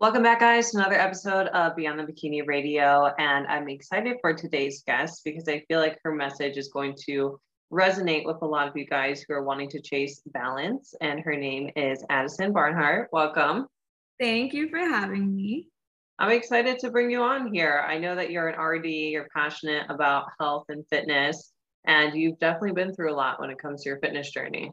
Welcome back, guys, to another episode of Beyond the Bikini Radio. And I'm excited for today's guest because I feel like her message is going to resonate with a lot of you guys who are wanting to chase balance. And her name is Addison Barnhart. Welcome. Thank you for having me. I'm excited to bring you on here. I know that you're an RD, you're passionate about health and fitness, and you've definitely been through a lot when it comes to your fitness journey.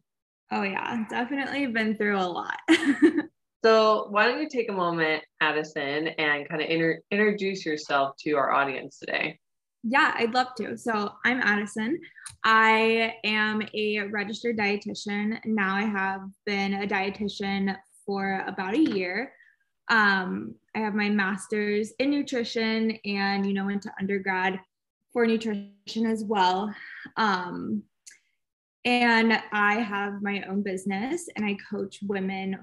Oh, yeah, definitely been through a lot. So, why don't you take a moment, Addison, and kind of inter- introduce yourself to our audience today? Yeah, I'd love to. So, I'm Addison. I am a registered dietitian. Now, I have been a dietitian for about a year. Um, I have my master's in nutrition and, you know, went to undergrad for nutrition as well. Um, and I have my own business and I coach women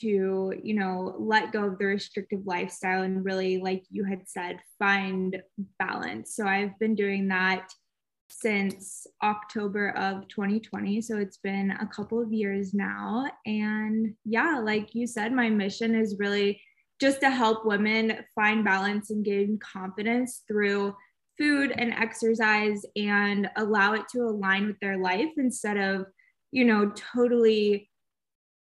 to you know let go of the restrictive lifestyle and really like you had said find balance. So i've been doing that since october of 2020 so it's been a couple of years now. And yeah like you said my mission is really just to help women find balance and gain confidence through food and exercise and allow it to align with their life instead of you know totally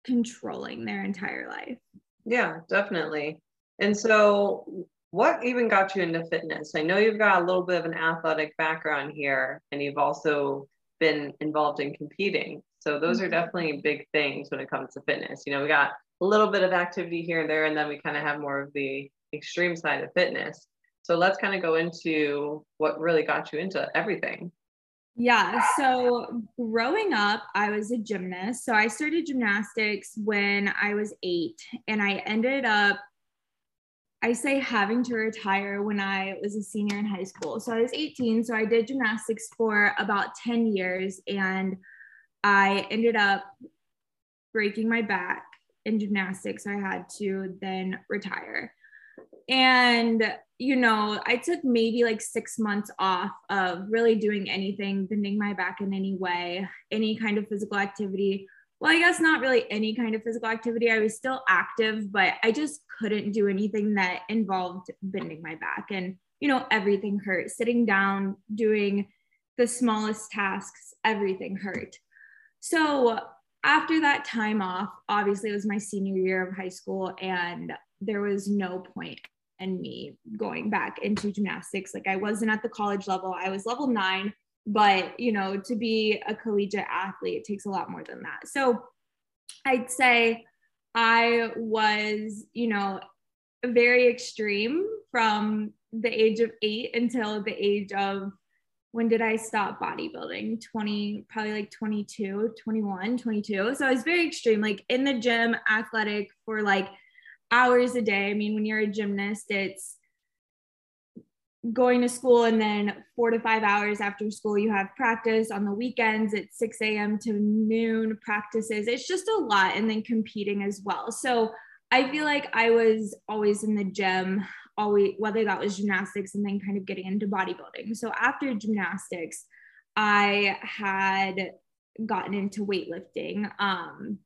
controlling their entire life. Yeah, definitely. And so, what even got you into fitness? I know you've got a little bit of an athletic background here, and you've also been involved in competing. So, those are mm-hmm. definitely big things when it comes to fitness. You know, we got a little bit of activity here and there, and then we kind of have more of the extreme side of fitness. So, let's kind of go into what really got you into everything. Yeah. So growing up, I was a gymnast. So I started gymnastics when I was eight, and I ended up, I say, having to retire when I was a senior in high school. So I was 18. So I did gymnastics for about 10 years, and I ended up breaking my back in gymnastics. So I had to then retire. And you know, I took maybe like six months off of really doing anything, bending my back in any way, any kind of physical activity. Well, I guess not really any kind of physical activity. I was still active, but I just couldn't do anything that involved bending my back. And, you know, everything hurt. Sitting down, doing the smallest tasks, everything hurt. So after that time off, obviously it was my senior year of high school, and there was no point and me going back into gymnastics. Like I wasn't at the college level, I was level nine, but you know, to be a collegiate athlete, it takes a lot more than that. So I'd say I was, you know, very extreme from the age of eight until the age of when did I stop bodybuilding? 20, probably like 22, 21, 22. So I was very extreme, like in the gym, athletic for like hours a day. I mean, when you're a gymnast, it's going to school and then four to five hours after school you have practice. On the weekends at 6 a.m to noon practices. It's just a lot and then competing as well. So i feel like i was always in the gym always whether that was gymnastics and then kind of getting into bodybuilding. So after gymnastics i had gotten into weightlifting um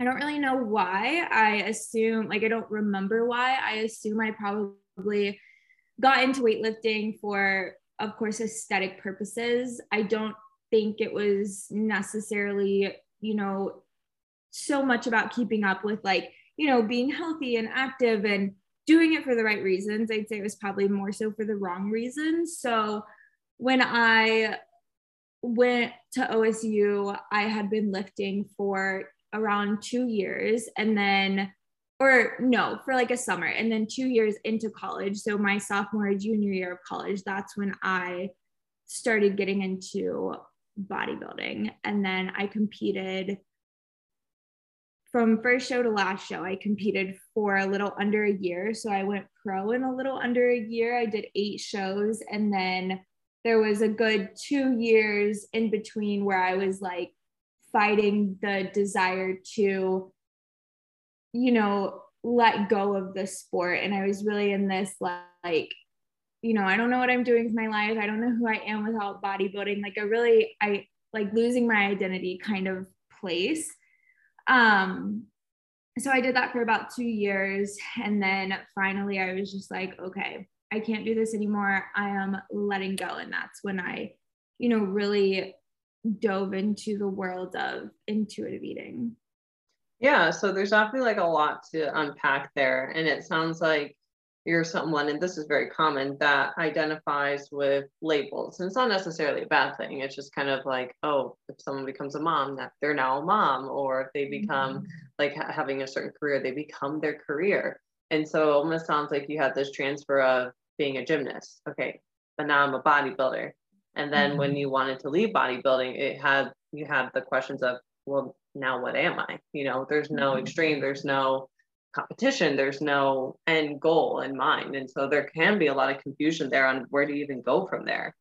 I don't really know why. I assume, like, I don't remember why. I assume I probably got into weightlifting for, of course, aesthetic purposes. I don't think it was necessarily, you know, so much about keeping up with, like, you know, being healthy and active and doing it for the right reasons. I'd say it was probably more so for the wrong reasons. So when I went to OSU, I had been lifting for around two years and then or no for like a summer and then two years into college so my sophomore junior year of college that's when i started getting into bodybuilding and then i competed from first show to last show, I competed for a little under a year. So I went pro in a little under a year. I did eight shows. And then there was a good two years in between where I was like fighting the desire to, you know, let go of the sport. And I was really in this like, you know, I don't know what I'm doing with my life. I don't know who I am without bodybuilding. Like, I really, I like losing my identity kind of place. Um, so I did that for about two years. And then finally, I was just like, okay, I can't do this anymore. I am letting go. And that's when I, you know, really dove into the world of intuitive eating. Yeah. So there's definitely like a lot to unpack there. And it sounds like you're someone, and this is very common, that identifies with labels. And it's not necessarily a bad thing. It's just kind of like, oh, if someone becomes a mom, that they're now a mom, or if they become mm-hmm. like ha- having a certain career, they become their career. And so it almost sounds like you had this transfer of being a gymnast. Okay, but now I'm a bodybuilder. And then mm-hmm. when you wanted to leave bodybuilding, it had you had the questions of, well, now what am I? You know, there's no mm-hmm. extreme, there's no competition there's no end goal in mind and so there can be a lot of confusion there on where to even go from there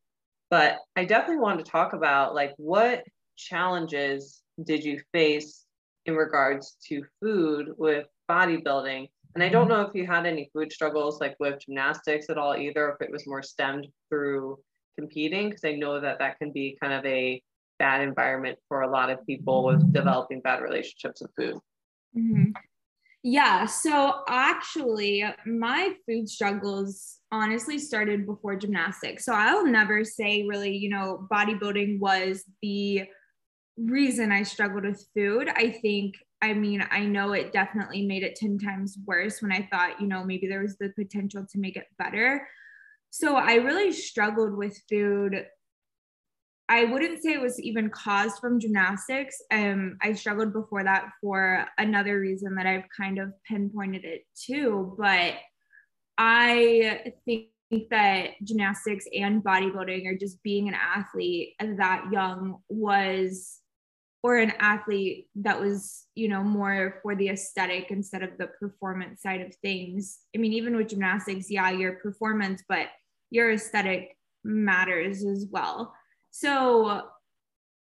but i definitely want to talk about like what challenges did you face in regards to food with bodybuilding and i don't know if you had any food struggles like with gymnastics at all either if it was more stemmed through competing because i know that that can be kind of a bad environment for a lot of people with developing bad relationships with food mm-hmm. Yeah. So actually, my food struggles honestly started before gymnastics. So I'll never say really, you know, bodybuilding was the reason I struggled with food. I think, I mean, I know it definitely made it 10 times worse when I thought, you know, maybe there was the potential to make it better. So I really struggled with food I wouldn't say it was even caused from gymnastics. Um, I struggled before that for another reason that I've kind of pinpointed it to, but I think that gymnastics and bodybuilding or just being an athlete that young was or an athlete that was you know more for the aesthetic instead of the performance side of things. I mean even with gymnastics yeah your performance but your aesthetic matters as well. So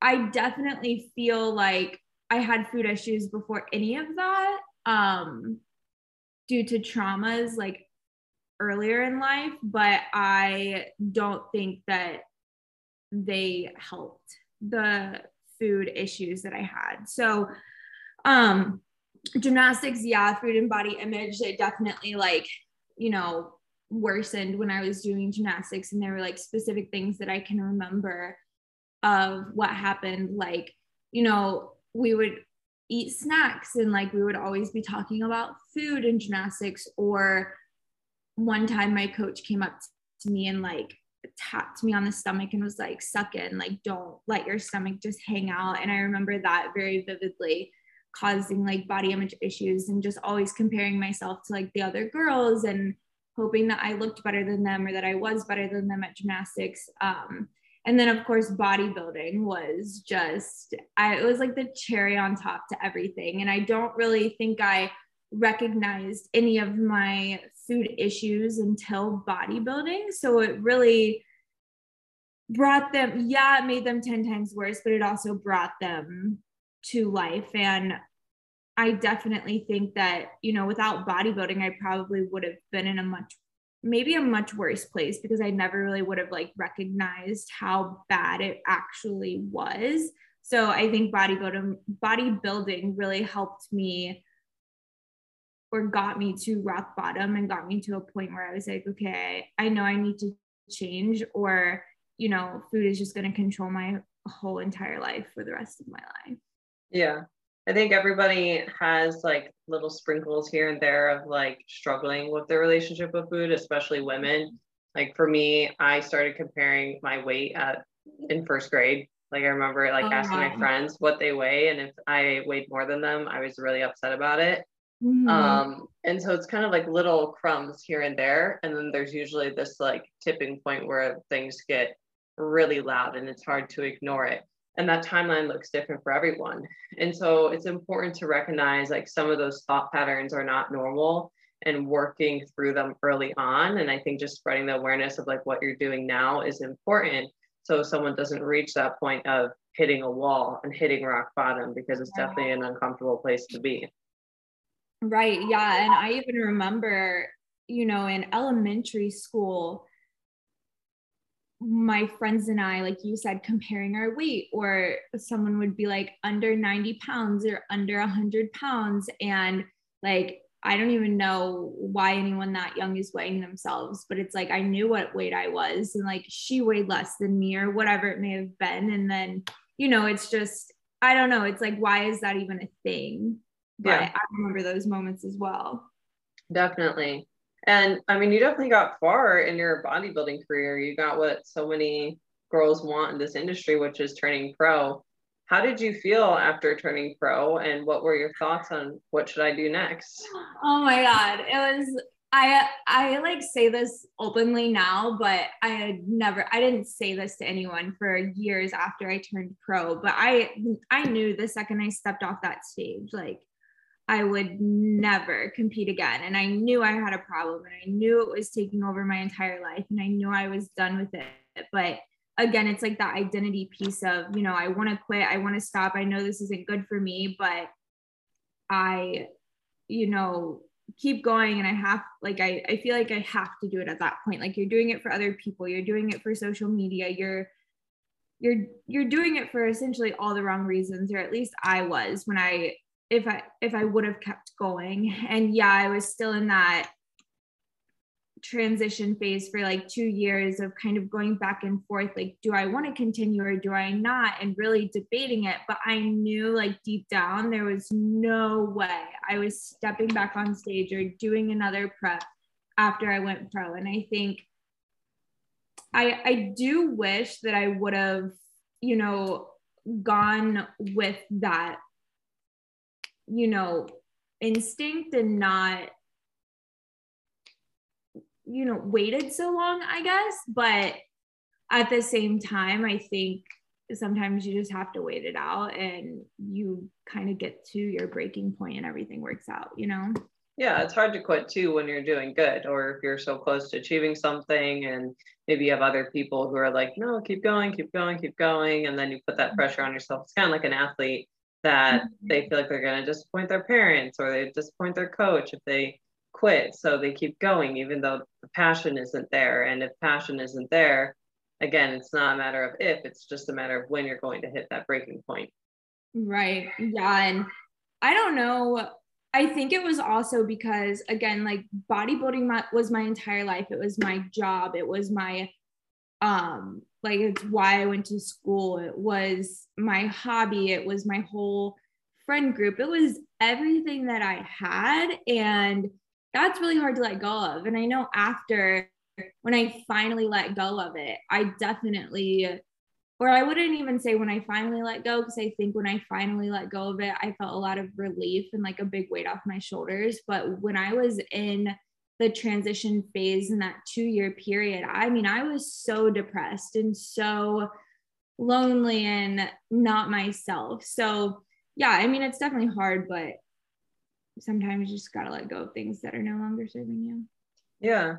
I definitely feel like I had food issues before any of that um, due to traumas like earlier in life, but I don't think that they helped the food issues that I had. So, um, gymnastics, yeah, food and body image, they definitely like, you know, worsened when I was doing gymnastics, and there were like specific things that I can remember of what happened. Like, you know, we would eat snacks and like we would always be talking about food and gymnastics. Or one time my coach came up to me and like tapped me on the stomach and was like, suck in, like, don't let your stomach just hang out. And I remember that very vividly causing like body image issues and just always comparing myself to like the other girls and hoping that I looked better than them or that I was better than them at gymnastics. Um, and then of course bodybuilding was just I, it was like the cherry on top to everything. And I don't really think I recognized any of my food issues until bodybuilding. So it really brought them, yeah, it made them 10 times worse, but it also brought them to life. And I definitely think that, you know, without bodybuilding, I probably would have been in a much, maybe a much worse place because I never really would have like recognized how bad it actually was. So I think bodybuilding, bodybuilding really helped me or got me to rock bottom and got me to a point where I was like, okay, I know I need to change or, you know, food is just going to control my whole entire life for the rest of my life. Yeah. I think everybody has like little sprinkles here and there of like struggling with their relationship with food, especially women. Like for me, I started comparing my weight at in first grade. Like I remember like oh, asking my friends what they weigh, and if I weighed more than them, I was really upset about it. Mm-hmm. Um, and so it's kind of like little crumbs here and there, and then there's usually this like tipping point where things get really loud and it's hard to ignore it. and that timeline looks different for everyone. And so it's important to recognize like some of those thought patterns are not normal and working through them early on. And i think just spreading the awareness of like what you're doing now is important so someone doesn't reach that point of hitting a wall and hitting rock bottom because it's definitely an uncomfortable place to be. Right. Yeah. And i even remember you know in elementary school my friends and I, like you said, comparing our weight, or someone would be like under 90 pounds or under 100 pounds. And like, I don't even know why anyone that young is weighing themselves, but it's like I knew what weight I was, and like she weighed less than me, or whatever it may have been. And then, you know, it's just, I don't know. It's like, why is that even a thing? But yeah. I remember those moments as well. Definitely. And I mean, you definitely got far in your bodybuilding career. You got what so many girls want in this industry, which is turning pro. How did you feel after turning pro and what were your thoughts on what should I do next? Oh my god, it was I I like say this openly now, but I had never I didn't say this to anyone for years after I turned pro, but I I knew the second I stepped off that stage like I would never compete again. And I knew I had a problem and I knew it was taking over my entire life and I knew I was done with it. But again, it's like that identity piece of, you know, I want to quit, I want to stop. I know this isn't good for me, but I, you know, keep going and I have like I, I feel like I have to do it at that point. Like you're doing it for other people, you're doing it for social media, you're you're you're doing it for essentially all the wrong reasons, or at least I was when I if I if I would have kept going. And yeah, I was still in that transition phase for like two years of kind of going back and forth like do i want to continue or do i not? And really debating it. But i knew like deep down there was no way i was stepping back on stage or doing another prep after i went pro. And i think i i do wish that i would have you know gone with that you know, instinct and not, you know, waited so long, I guess. But at the same time, I think sometimes you just have to wait it out and you kind of get to your breaking point and everything works out, you know? Yeah, it's hard to quit too when you're doing good or if you're so close to achieving something and maybe you have other people who are like, no, keep going, keep going, keep going. And then you put that mm-hmm. pressure on yourself. It's kind of like an athlete that mm-hmm. they feel like they're going to disappoint their parents or they disappoint their coach if they quit. So they keep going, even though the passion isn't there. And if passion isn't there, again, it's not a matter of if, it's just a matter of when you're going to hit that breaking point. Right. Yeah. And I don't know. I think it was also because, again, like bodybuilding my, was my entire life. It was my job. It was my um like it's why I went to school. It was my hobby. It was my whole friend group. It was everything that I had. And that's really hard to let go of. And I know after when I finally let go of it, I definitely, or I wouldn't even say when I finally let go, because I think when I finally let go of it, I felt a lot of relief and like a big weight off my shoulders. But when I was in the transition phase in that two year period, I mean, I was so depressed and so lonely and not myself. So, yeah, I mean, it's definitely hard, but sometimes you just got to let go of things that are no longer serving you. Yeah.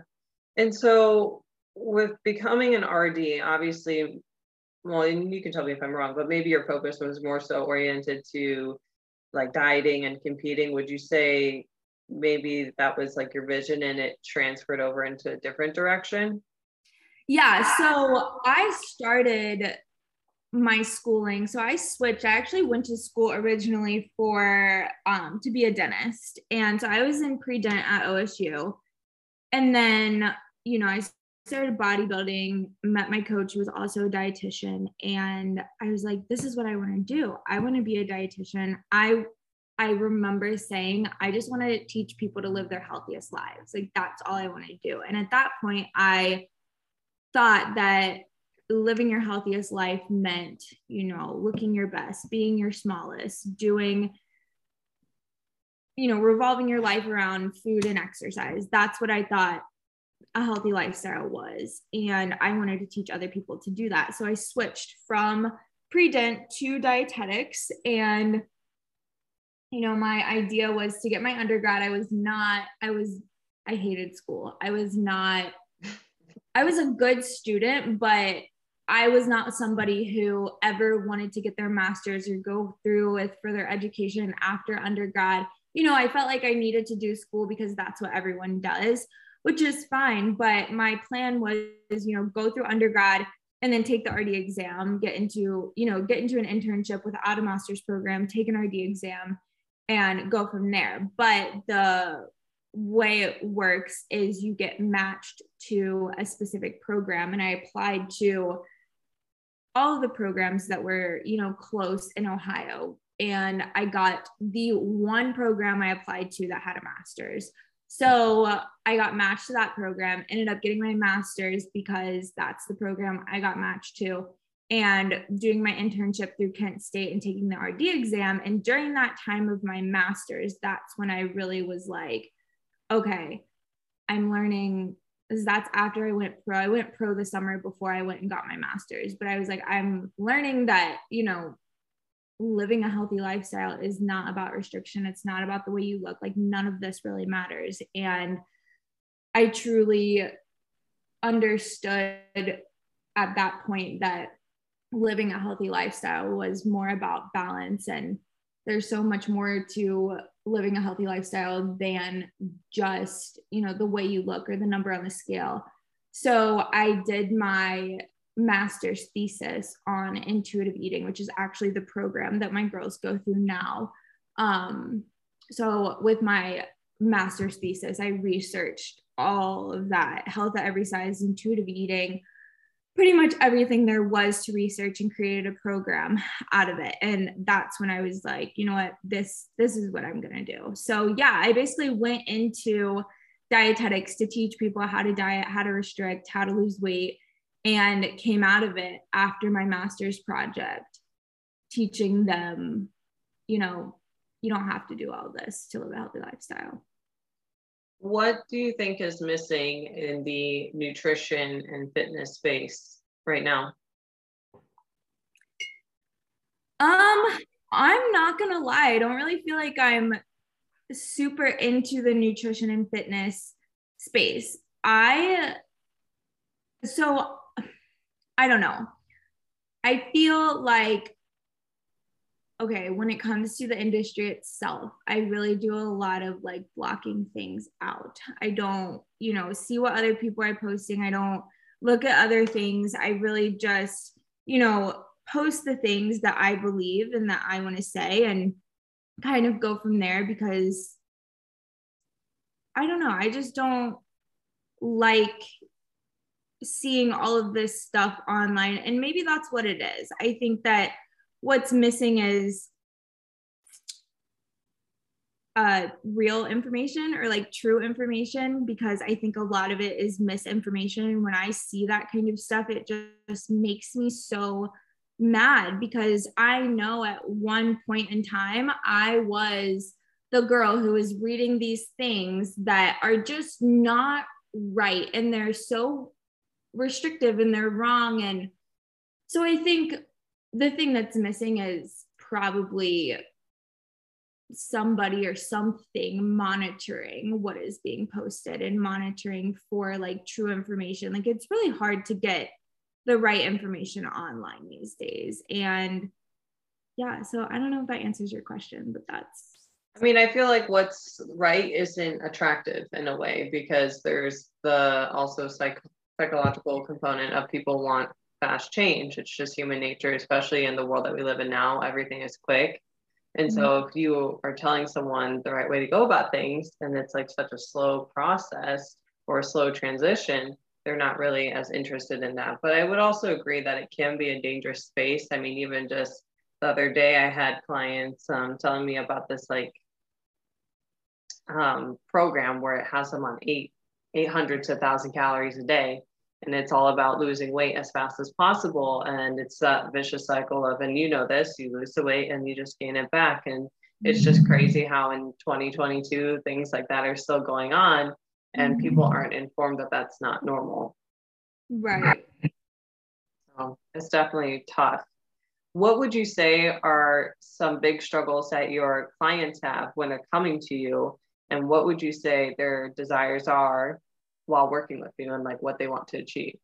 And so, with becoming an RD, obviously, well, and you can tell me if I'm wrong, but maybe your focus was more so oriented to like dieting and competing. Would you say maybe that was like your vision and it transferred over into a different direction? Yeah. So I started my schooling. So I switched. I actually went to school originally for um, to be a dentist. And so I was in pre-dent at OSU. And then, you know, I started bodybuilding, met my coach who was also a dietitian. And I was like, this is what I want to do. I want to be a dietitian. I I remember saying, I just want to teach people to live their healthiest lives. Like that's all I want to do. And at that point, I thought that living your healthiest life meant, you know, looking your best, being your smallest, doing, you know, revolving your life around food and exercise. That's what I thought a healthy lifestyle was. And I wanted to teach other people to do that. So I switched from pre-dent to dietetics and you know my idea was to get my undergrad. I was not i was i hated school. I was not i was a good student but i was not somebody who ever wanted to get their masters or go through with further education after undergrad. You know i felt like i needed to do school because that's what everyone does which is fine. But my plan was you know go through undergrad and then take the RD exam, get into, you know, get into an internship without a master's program, take an RD exam and go from there. But the way it works is you get matched to a specific program and I applied to all of the programs that were, you know, close in Ohio and I got the one program I applied to that had a master's. So I got matched to that program, ended up getting my master's because that's the program I got matched to, and doing my internship through Kent State and taking the RD exam. And during that time of my master's, that's when I really was like, okay, I'm learning. That's after I went pro. I went pro the summer before I went and got my master's, but I was like, I'm learning that, you know, living a healthy lifestyle is not about restriction. It's not about the way you look. Like none of this really matters. And I truly understood at that point that living a healthy lifestyle was more about balance and there's so much more to living a healthy lifestyle than just you know the way you look or the number on the scale so i did my master's thesis on intuitive eating, which is actually the program that my girls go through now. Um, so, with my master's thesis, I researched all of that health at every size, intuitive eating, pretty much everything there was to research and created a program out of it. And that's when i was like you know what? This this is what i'm going to do. So yeah i basically went into dietetics to teach people how to diet how to restrict how to lose weight and came out of it after my master's project teaching them you know you don't have to do all this to live a healthy lifestyle what do you think is missing in the nutrition and fitness space right now um i'm not gonna lie i don't really feel like i'm super into the nutrition and fitness space i so I don't know. I feel like, okay, when it comes to the industry itself, I really do a lot of like blocking things out. I don't, you know, see what other people are posting. I don't look at other things. I really just, you know, post the things that I believe and that I want to say and kind of go from there because I don't know. I just don't like seeing all of this stuff online and maybe that's what it is i think that what's missing is uh, real information or like true information because I think a lot of it is misinformation. And when I see that kind of stuff, it just makes me so mad because I know at one point in time, I was the girl who was reading these things that are just not right. And they're so restrictive and they're wrong. And so I think the thing that's missing is probably somebody or something monitoring what is being posted and monitoring for like true information. Like it's really hard to get the right information online these days. And yeah, so I don't know if that answers your question, but that's I mean, I feel like what's right isn't attractive in a way because there's the also psych psychological component of people want fast change. It's just human nature, especially in the world that we live in now. Everything is quick. And mm-hmm. so if you are telling someone the right way to go about things and it's like such a slow process or a slow transition, they're not really as interested in that. But I would also agree that it can be a dangerous space. I mean, even just the other day, I had clients um, telling me about this like um, program where it has them on eight 800 to 1000 calories a day and it's all about losing weight as fast as possible. And it's that vicious cycle of and you know this you lose the weight and you just gain it back. And it's just mm-hmm. crazy how in 2022 things like that are still going on and people mm-hmm. aren't informed that that's not normal. Right. So it's definitely tough. What would you say are some big struggles that your clients have when they're coming to you? And what would you say their desires are while working with you and like what they want to achieve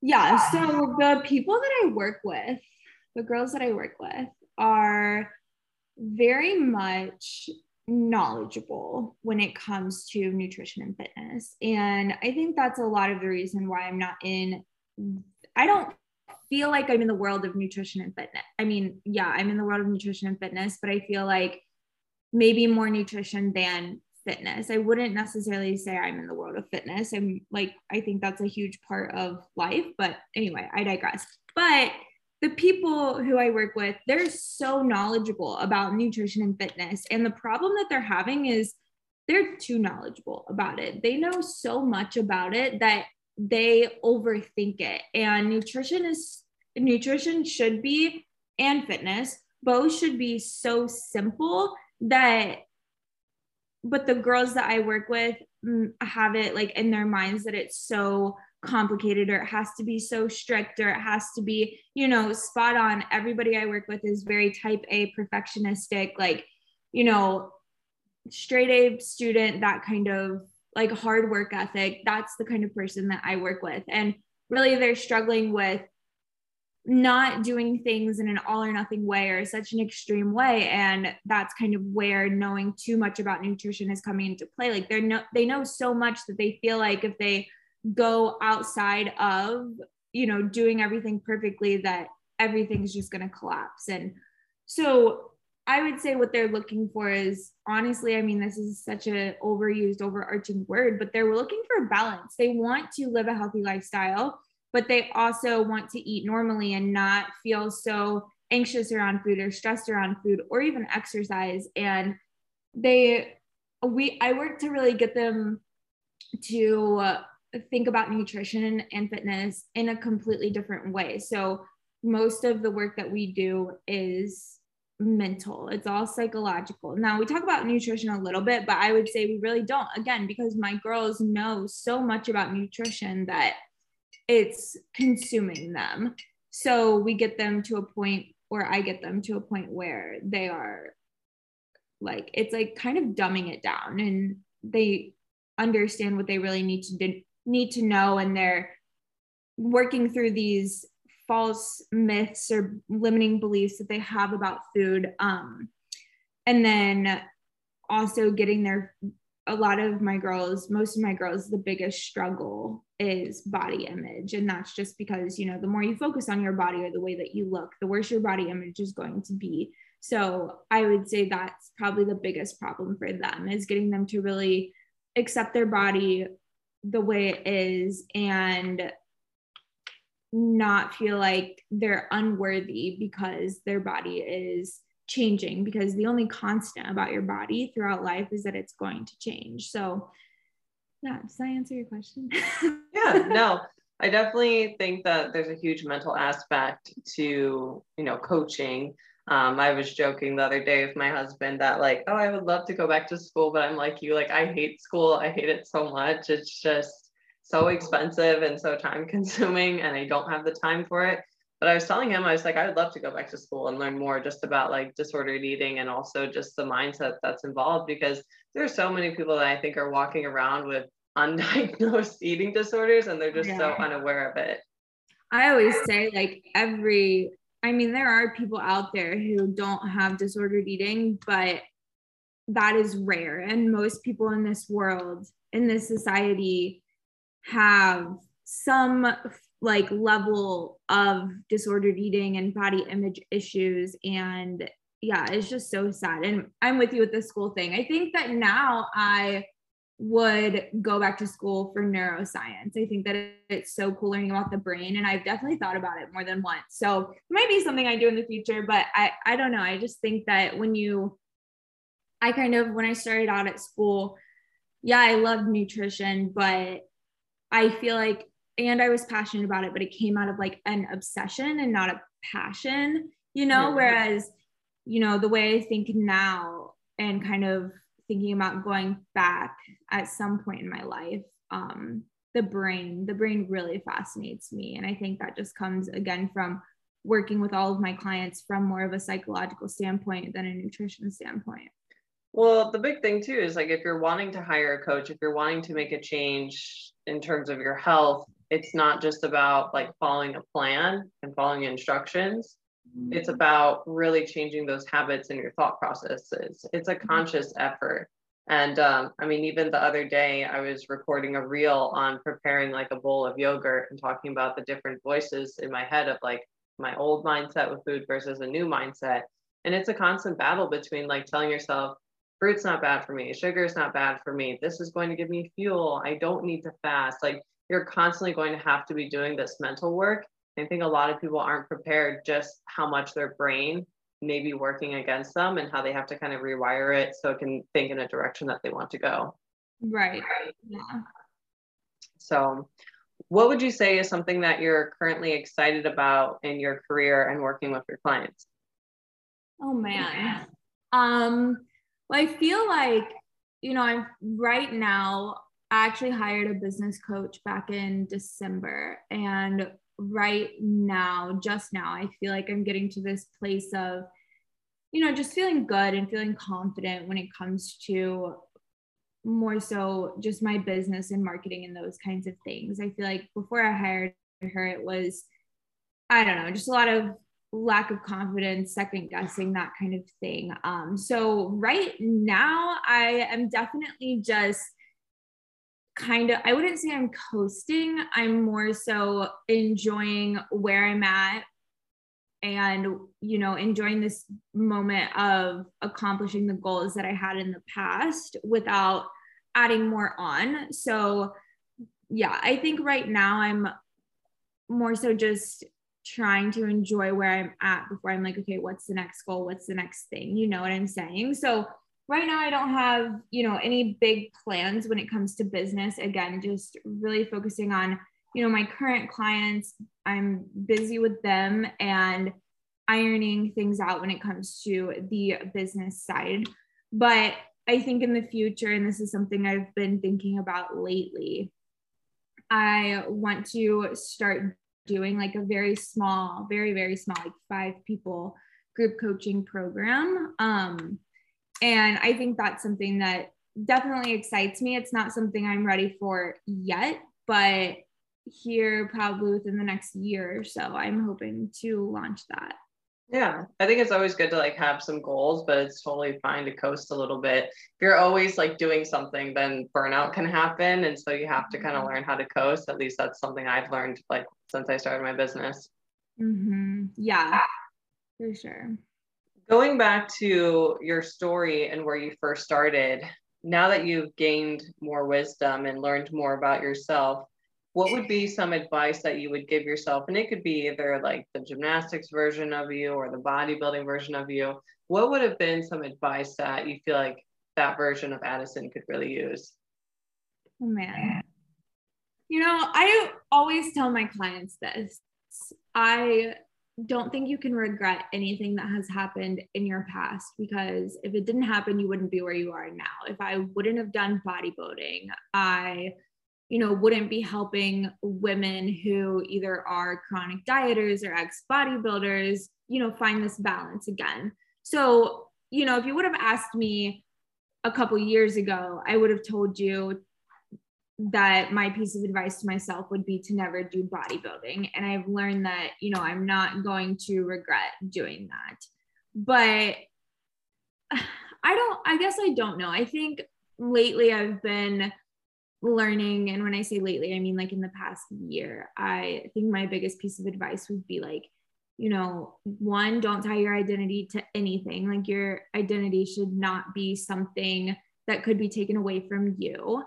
yeah so the people that i work with the girls that i work with are very much knowledgeable when it comes to nutrition and fitness and i think that's a lot of the reason why i'm not in i don't feel like I'm in the world of nutrition and fitness. I mean, yeah, I'm in the world of nutrition and fitness, but I feel like maybe more nutrition than fitness. I wouldn't necessarily say I'm in the world of fitness. I'm like, I think that's a huge part of life. But anyway, I digress. But the people who I work with, they're so knowledgeable about nutrition and fitness. And the problem that they're having is they're too knowledgeable about it. They know so much about it that they overthink it. And nutrition is nutrition should be and fitness both should be so simple that but the girls that I work with mm, have it like in their minds that it's so complicated or it has to be so strict or it has to be, you know, spot on. Everybody I work with is very type A perfectionistic, like, you know, straight A student, that kind of like hard work ethic. That's the kind of person that I work with. And really, they're struggling with not doing things in an all or nothing way or such an extreme way. And that's kind of where knowing too much about nutrition is coming into play. Like they're no they know so much that they feel like if they go outside of you know doing everything perfectly that everything's just going to collapse. And so I would say what they're looking for is honestly, I mean, this is such a overused, overarching word, but they're looking for balance. They want to live a healthy lifestyle, but they also want to eat normally and not feel so anxious around food or stressed around food or even exercise. And they, we, I work to really get them to think about nutrition and fitness in a completely different way. So most of the work that we do is mental it's all psychological now we talk about nutrition a little bit but i would say we really don't again because my girls know so much about nutrition that it's consuming them so we get them to a point or i get them to a point where they are like it's like kind of dumbing it down and they understand what they really need to do, need to know and they're working through these false myths or limiting beliefs that they have about food. Um, and then also getting their, a lot of my girls, most of my girls, the biggest struggle is body image. And that's just because, you know, the more you focus on your body or the way that you look, the worse your body image is going to be. So I would say that's probably the biggest problem for them is getting them to really accept their body the way it is and not feel like they're unworthy because their body is changing because the only constant about your body throughout life is that it's going to change. So, yeah, does that answer your question? yeah, no, I definitely think that there's a huge mental aspect to, you know, coaching. Um, I was joking the other day with my husband that like, oh, I would love to go back to school, but I'm like you, like I hate school. I hate it so much. It's just so expensive and so time consuming and I don't have the time for it. But I was telling him, I was like, I would love to go back to school and learn more just about like disordered eating and also just the mindset that's involved because there's so many people that I think are walking around with undiagnosed eating disorders and they're just yeah. so unaware of it. I always say, like, every, I mean, there are people out there who don't have disordered eating, but that is rare. And most people in this world, in this society, have some like level of disordered eating and body image issues and yeah it's just so sad and i'm with you with the school thing. I think that now i would go back to school for neuroscience. I think that it's so cool learning about the brain and i've definitely thought about it more than once. So it might be something i do in the future but i i don't know. I just think that when you i kind of when i started out at school yeah i loved nutrition but I feel like, and I was passionate about it, but it came out of like an obsession and not a passion, you know? Whereas, you know, the way I think now and kind of thinking about going back at some point in my life, um, the brain, the brain really fascinates me. And I think that just comes again from working with all of my clients from more of a psychological standpoint than a nutrition standpoint. Well, the big thing too is like if you're wanting to hire a coach, if you're wanting to make a change in terms of your health, it's not just about like following a plan and following instructions. It's about really changing those habits and your thought processes. It's a mm-hmm. conscious effort. And um, I mean, even the other day, I was recording a reel on preparing like a bowl of yogurt and talking about the different voices in my head of like my old mindset with food versus a new mindset. And it's a constant battle between like telling yourself, fruit's not bad for me, sugar is not bad for me, this is going to give me fuel, I don't need to fast. Like you're constantly going to have to be doing this mental work. I think a lot of people aren't prepared just how much their brain may be working against them and how they have to kind of rewire it so it can think in a direction that they want to go. Right. Yeah. So, what would you say is something that you're currently excited about in your career and working with your clients? Oh man. Um well, I feel like, you know, I'm right now I actually hired a business coach back in December. And right now, just now, I feel like I'm getting to this place of, you know, just feeling good and feeling confident when it comes to more so just my business and marketing and those kinds of things. I feel like before I hired her, it was, I don't know, just a lot of lack of confidence, second guessing, that kind of thing. Um, so right now, I am definitely just kind of, I wouldn't say I'm coasting. I'm more so enjoying where I'm at and, you know, enjoying this moment of accomplishing the goals that I had in the past without adding more on. So, yeah, I think right now I'm more so just trying to enjoy where I'm at before I'm like, okay, what's the next goal? What's the next thing? You know what I'm saying? So right now I don't have, you know, any big plans when it comes to business. Again, just really focusing on, you know, my current clients. I'm busy with them and ironing things out when it comes to the business side. But I think in the future, and this is something I've been thinking about lately, I want to start doing like a very small, very, very small, like five people group coaching program. Um, and I think that's something that definitely excites me. It's not something I'm ready for yet, but here probably within the next year or so, I'm hoping to launch that. Yeah, I think it's always good to like have some goals, but it's totally fine to coast a little bit. If you're always like doing something, then burnout can happen. And so you have to kind of mm-hmm. learn how to coast. At least that's something I've learned like since I started my business. Mm-hmm. Yeah, for sure. Going back to your story and where you first started, now that you've gained more wisdom and learned more about yourself, what would be some advice that you would give yourself? And it could be either like the gymnastics version of you or the bodybuilding version of you. What would have been some advice that you feel like that version of Addison could really use? Oh man. You know, I always tell my clients this. I don't think you can regret anything that has happened in your past because if it didn't happen, you wouldn't be where you are now. If I wouldn't have done bodybuilding, I you know, wouldn't be helping women who either are chronic dieters or ex bodybuilders, you know, find this balance again. So, you know, if you would have asked me a couple years ago, I would have told you that my piece of advice to myself would be to never do bodybuilding. And I've learned that, you know, I'm not going to regret doing that. But I don't, I guess I don't know. I think lately I've been learning and when i say lately i mean like in the past year i think my biggest piece of advice would be like you know one don't tie your identity to anything like your identity should not be something that could be taken away from you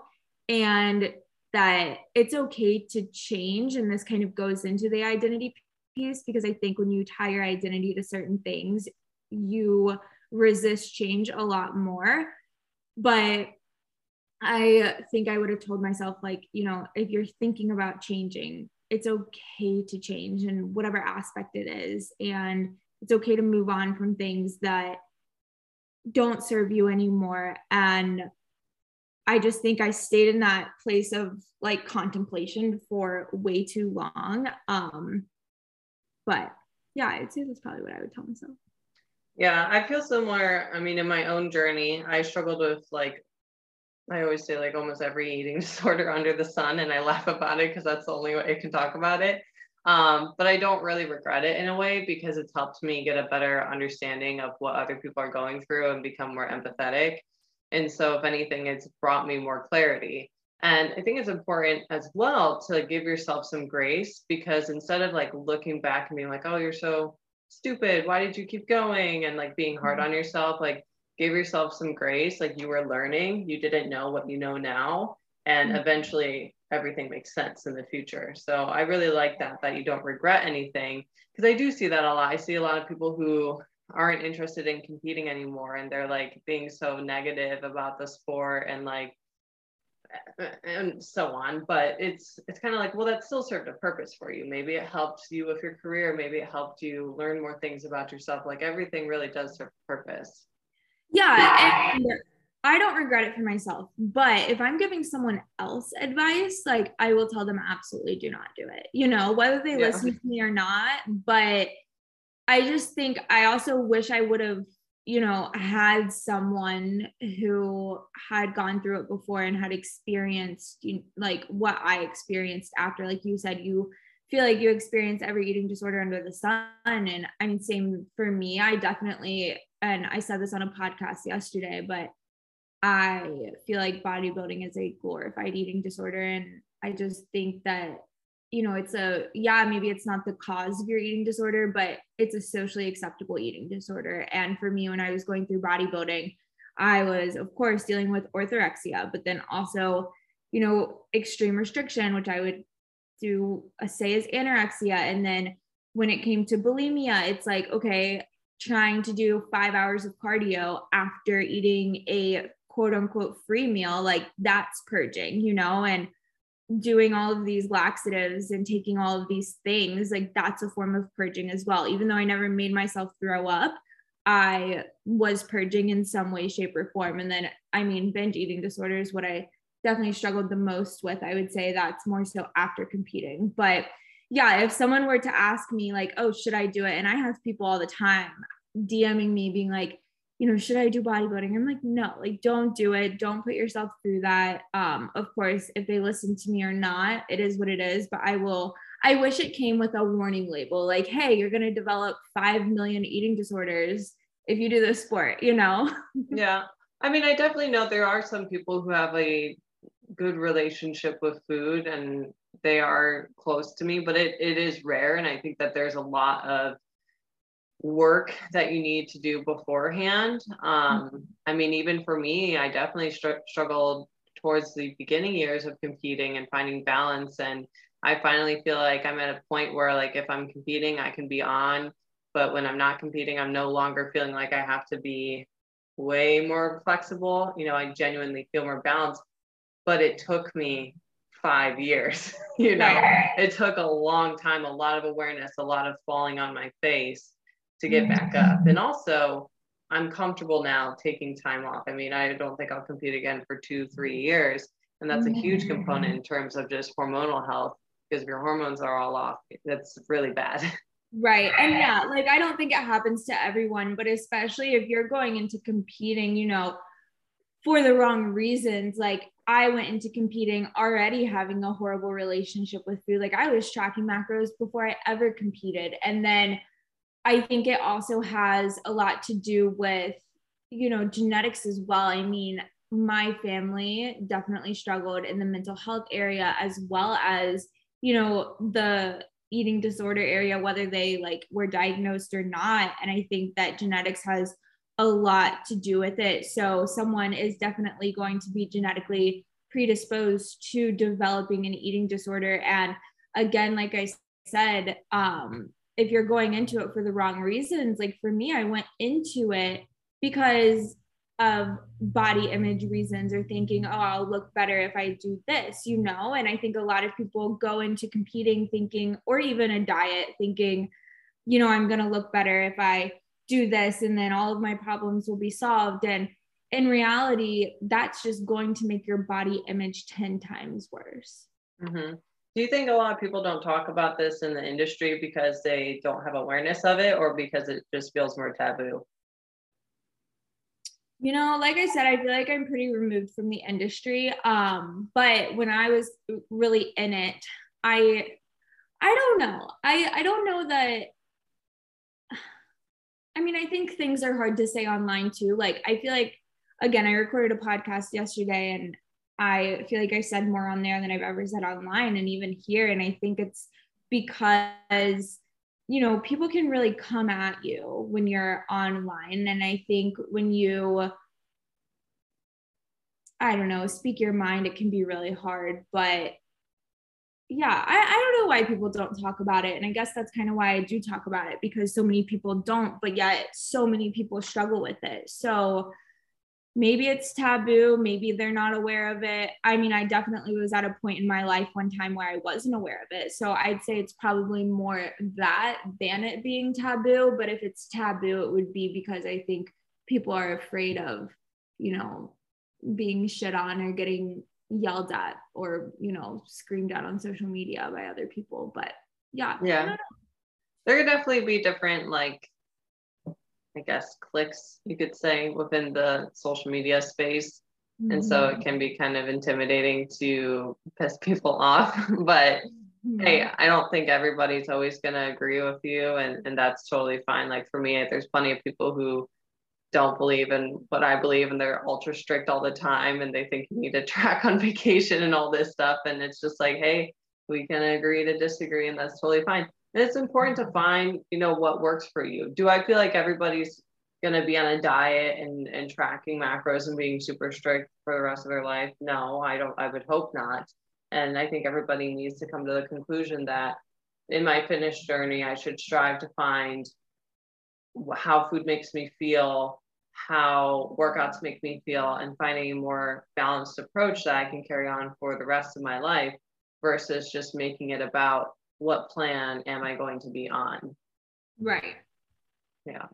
and that it's okay to change and this kind of goes into the identity piece because i think when you tie your identity to certain things you resist change a lot more but I think I would have told myself, like, you know, if you're thinking about changing, it's okay to change in whatever aspect it is. And it's okay to move on from things that don't serve you anymore. And I just think I stayed in that place of like contemplation for way too long. Um, but yeah, I'd say that's probably what I would tell myself. Yeah, I feel similar. I mean, in my own journey, I struggled with like, I always say like almost every eating disorder under the sun, and I laugh about it because that's the only way I can talk about it. Um, but I don't really regret it in a way because it's helped me get a better understanding of what other people are going through and become more empathetic. And so, if anything, it's brought me more clarity. And I think it's important as well to give yourself some grace because instead of like looking back and being like, oh, you're so stupid, why did you keep going? And like being hard mm-hmm. on yourself, like give yourself some grace. Like you were learning, you didn't know what you know now. And mm-hmm. eventually everything makes sense in the future. So I really like that, that you don't regret anything. Because I do see that a lot. I see a lot of people who aren't interested in competing anymore and they're like being so negative about the sport and like and so on. But it's it's kind of like well that still served a purpose for you. Maybe it helped you with your career. Maybe it helped you learn more things about yourself. Like everything really does serve a purpose. Yeah and i don't regret it for myself but if i'm giving someone else advice like i will tell them absolutely do not do it you know whether they yeah. listen to me or not but i just think i also wish i would have you know, had someone who had gone through it before and had experienced like what I experienced after, like you said, you feel like you experience every eating disorder under the sun. And I mean, same for me. I definitely, and I said this on a podcast yesterday, but I feel like bodybuilding is a glorified eating disorder. And I just think that you know, it's a, yeah, maybe it's not the cause of your eating disorder, but it's a socially acceptable eating disorder. And for me, when I was going through bodybuilding, I was, of course, dealing with orthorexia, but then also, you know, extreme restriction, which I would do a say is anorexia. And then when it came to bulimia, it's like, okay, trying to do five hours of cardio after eating a quote unquote free meal, like that's purging, you know? And doing all of these laxatives and taking all of these things, like that's a form of purging as well. Even though I never made myself throw up, I was purging in some way, shape, or form. And then, I mean, binge eating disorder is what I definitely struggled the most with. I would say that's more so after competing. But yeah, if someone were to ask me, like, oh, should I do it? And I have people all the time DMing me being like, you know, should I do bodybuilding? I'm like, no, like don't do it. Don't put yourself through that. Um, of course, if they listen to me or not, it is what it is. But I will, I wish it came with a warning label, like, hey, you're gonna develop five million eating disorders if you do this sport, you know? yeah. I mean, I definitely know there are some people who have a good relationship with food and they are close to me, but it, it is rare. And I think that there's a lot of work that you need to do beforehand. Um, mm-hmm. I mean, even for me, I definitely str- struggled towards the beginning years of competing and finding balance. And I finally feel like I'm at a point where, like, if I'm competing, I can be on. But when I'm not competing, I'm no longer feeling like I have to be way more flexible. You know, I genuinely feel more balanced. But it took me five years. you know, it took a long time, a lot of awareness, a lot of falling on my face to get back mm-hmm. up. And also, I'm comfortable now taking time off. I mean, I don't think I'll compete again for two, three years. And that's a huge mm-hmm. component in terms of just hormonal health because if your hormones are all off, that's really bad. Right. And yeah, like I don't think it happens to everyone, but especially if you're going into competing, you know, for the wrong reasons. Like I went into competing already having a horrible relationship with food. Like I was tracking macros before I ever competed. And then I think it also has a lot to do with, you know, genetics as well. I mean, my family definitely struggled in the mental health area as well as, you know, the eating disorder area, whether they like were diagnosed or not. And I think that genetics has a lot to do with it. So someone is definitely going to be genetically predisposed to developing an eating disorder. And again, like I said, um, if you're going into it for the wrong reasons like for me i went into it because of body image reasons or thinking oh i'll look better if i do this you know? And i think a lot of people go into competing thinking or even a diet thinking you know i'm going to look better if i do this and then all of my problems will be solved. And in reality that's just going to make your body image 10 times worse. Mm-hmm. Do you think a lot of people don't talk about this in the industry because they don't have awareness of it or because it just feels more taboo? You know, like I said, I feel like I'm pretty removed from the industry. Um, but when I was really in it, I I don't know. I I don't know that I mean, I think things are hard to say online too. Like I feel like again, I recorded a podcast yesterday and I feel like I said more on there than I've ever said online and even here. And I think it's because, you know, people can really come at you when you're online. And I think when you, I don't know, speak your mind, it can be really hard. But yeah, I, I don't know why people don't talk about it. And I guess that's kind of why I do talk about it because so many people don't, but yet so many people struggle with it. So, maybe it's taboo. Maybe they're not aware of it. I mean i definitely was at a point in my life one time where i wasn't aware of it. So i'd say it's probably more that than it being taboo. But if it's taboo it would be because i think people are afraid of you know being shit on or getting yelled at or you know screamed at on social media by other people. But yeah. Yeah. There could definitely be different like I guess, clicks, you could say, within the social media space. Mm-hmm. And so it mm-hmm. can be kind of intimidating to piss people off. but mm-hmm. hey, I don't think everybody's always going to agree with you. And, and that's totally fine. Like for me, there's plenty of people who don't believe in what I believe and they're ultra strict all the time and they think you need to track on vacation and all this stuff. And it's just like, hey, we can agree to disagree and that's totally fine. And it's important to find, you know, what works for you. Do I feel like everybody's going to be on a diet and, and tracking macros and being super strict for the rest of their life? No, I don't, I would hope not. And I think everybody needs to come to the conclusion that in my fitness journey, I should strive to find how food makes me feel, how workouts make me feel, and finding a more balanced approach that I can carry on for the rest of my life versus just making it about what plan am I going to be on? Right. Yeah.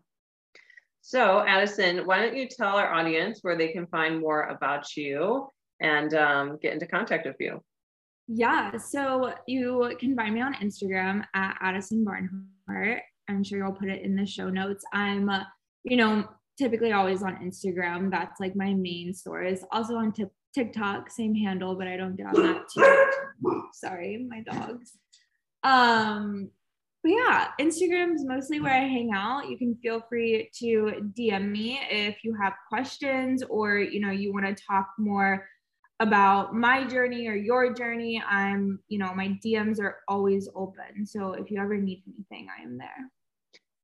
So, Addison, why don't you tell our audience where they can find more about you and um, get into contact with you? Yeah. So, you can find me on Instagram at Addison Barnhart. I'm sure you'll put it in the show notes. I'm, uh, you know, typically always on Instagram. That's like my main source. Also on t- TikTok, same handle, but I don't get on that too. Sorry, my dogs. Um, but yeah, Instagram is mostly where I hang out. You can feel free to DM me if you have questions or you know you want to talk more about my journey or your journey. I'm, you know, my DMs are always open. So if you ever need anything, I am there.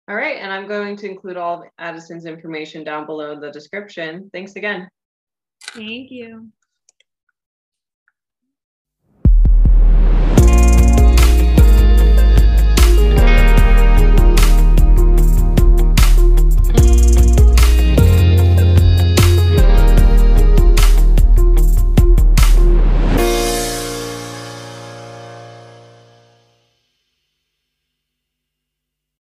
All right. And I'm going to include all of Addison's information down below in the description. Thanks again. Thank you.